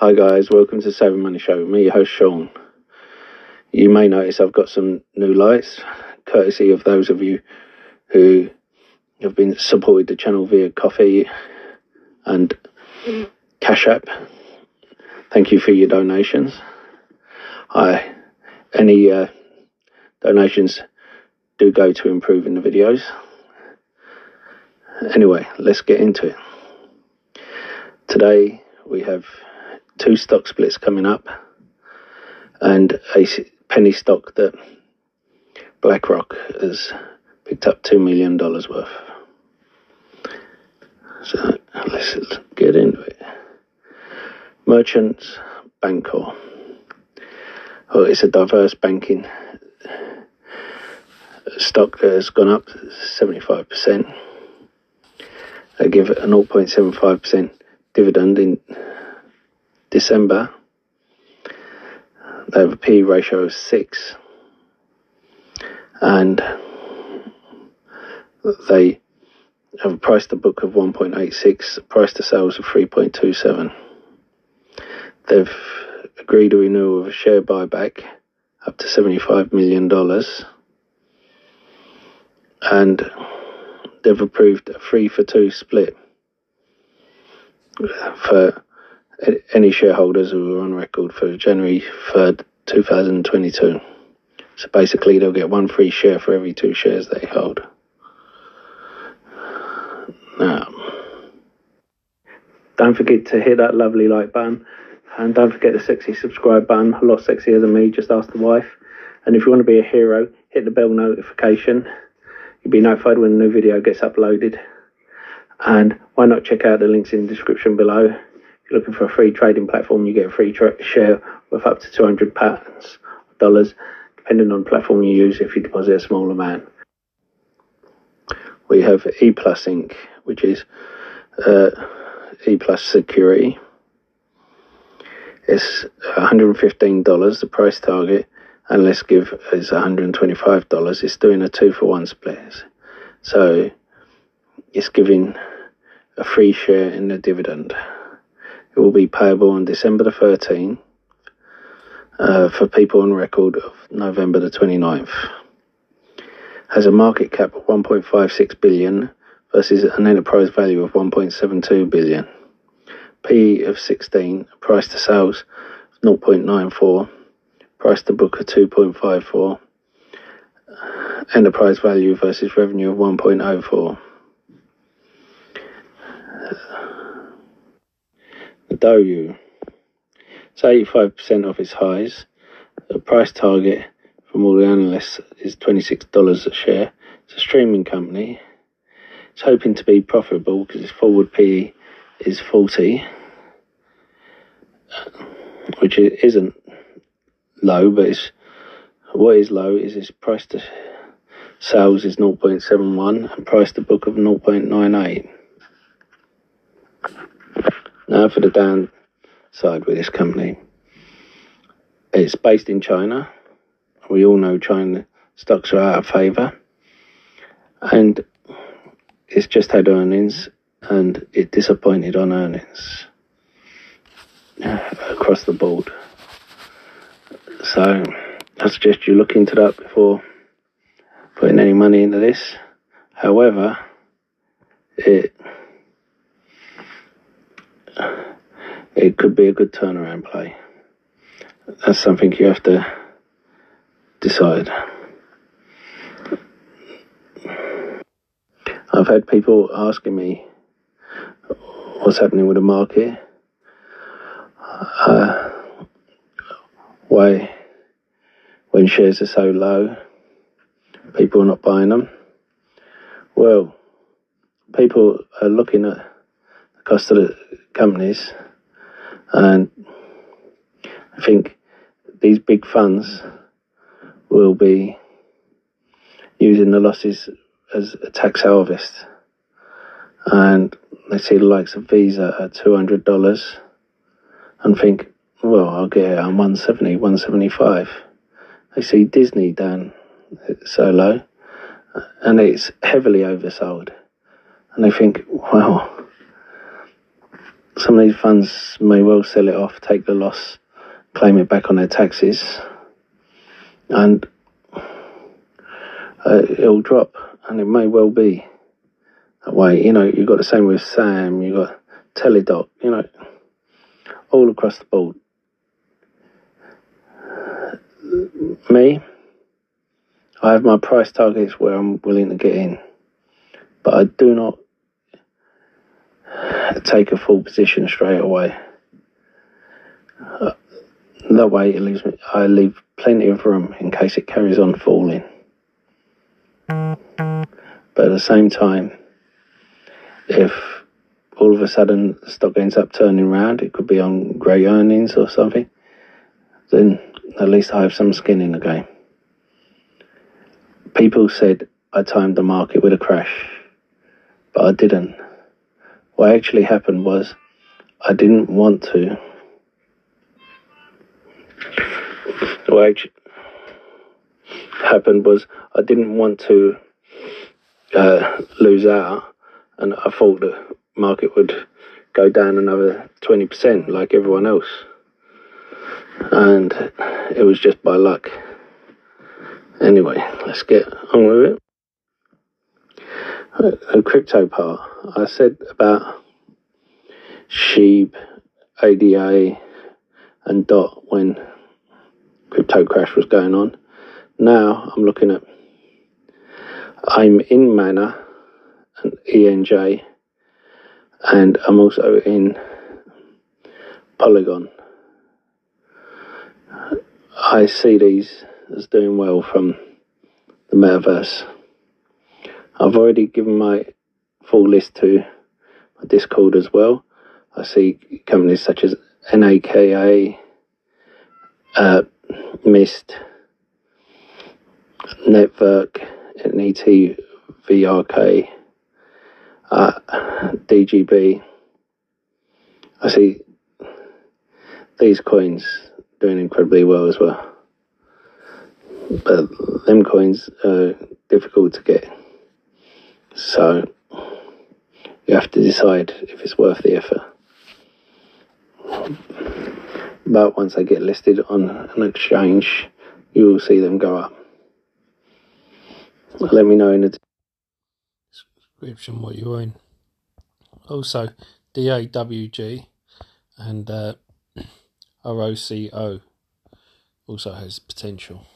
Hi guys, welcome to Saving Money Show. Me, your host Sean. You may notice I've got some new lights, courtesy of those of you who have been supported the channel via coffee and Cash App. Thank you for your donations. I any uh, donations do go to improving the videos. Anyway, let's get into it. Today we have two stock splits coming up and a penny stock that BlackRock has picked up $2 million worth. So let's get into it. Merchants Bancorp. Well, it's a diverse banking stock that has gone up 75%. They give it a 0.75% dividend in December. They have a P ratio of 6 and they have priced the book of 1.86, price to sales of 3.27. They've agreed a renewal of a share buyback up to $75 million and they've approved a three for two split for any shareholders who are on record for January 3rd, 2022. So basically, they'll get one free share for every two shares they hold. Now, don't forget to hit that lovely like button and don't forget the sexy subscribe button. A lot sexier than me, just ask the wife. And if you want to be a hero, hit the bell notification. You'll be notified when a new video gets uploaded. And why not check out the links in the description below. Looking for a free trading platform, you get a free share with up to 200 pounds dollars, depending on the platform you use if you deposit a small amount. We have E Plus Inc., which is uh, E Plus Security. It's $115, the price target, and let's give is $125. It's doing a two for one split. So it's giving a free share in the dividend. It will be payable on December the 13th uh, for people on record of November the 29th. Has a market cap of 1.56 billion versus an enterprise value of 1.72 billion. P of 16, price to sales 0.94, price to book of 2.54, enterprise value versus revenue of 1.04. The Douyu, it's 85% off its highs. The price target from all the analysts is $26 a share. It's a streaming company. It's hoping to be profitable because its forward PE is 40, which isn't low, but it's, what is low is its price to sales is 0.71 and price to book of 0.98. Now for the downside with this company. It's based in China. We all know China stocks are out of favour. And it's just had earnings and it disappointed on earnings across the board. So I suggest you look into that before putting any money into this. However, it it could be a good turnaround play. That's something you have to decide. I've had people asking me what's happening with the market, uh, why, when shares are so low, people are not buying them. Well, people are looking at of the companies, and I think these big funds will be using the losses as a tax harvest. And they see the likes of Visa at $200 and think, well, I'll get it on 170, 175. They see Disney down so low and it's heavily oversold. And they think, wow, some of these funds may well sell it off, take the loss, claim it back on their taxes, and uh, it'll drop, and it may well be that way. You know, you've got the same with Sam, you've got Teladoc, you know, all across the board. Me, I have my price targets where I'm willing to get in, but I do not take a full position straight away. Uh, that way, it leaves me, I leave plenty of room in case it carries on falling. But at the same time, if all of a sudden the stock ends up turning around, it could be on great earnings or something, then at least I have some skin in the game. People said I timed the market with a crash, but I didn't. What actually happened was I didn't want to. What actually happened was I didn't want to uh, lose out, and I thought the market would go down another 20% like everyone else. And it was just by luck. Anyway, let's get on with it a crypto part. I said about Sheep, ADA, and DOT when crypto crash was going on. Now I'm looking at I'm in Mana and ENJ, and I'm also in Polygon. I see these as doing well from the metaverse. I've already given my full list to my Discord as well. I see companies such as NAKA, uh, Mist, Network, NETVRK, uh, DGB. I see these coins doing incredibly well as well. But them coins are difficult to get. So you have to decide if it's worth the effort. But once they get listed on an exchange, you will see them go up. Let me know in the description what you own. Also, DAWG and uh, ROCO also has potential.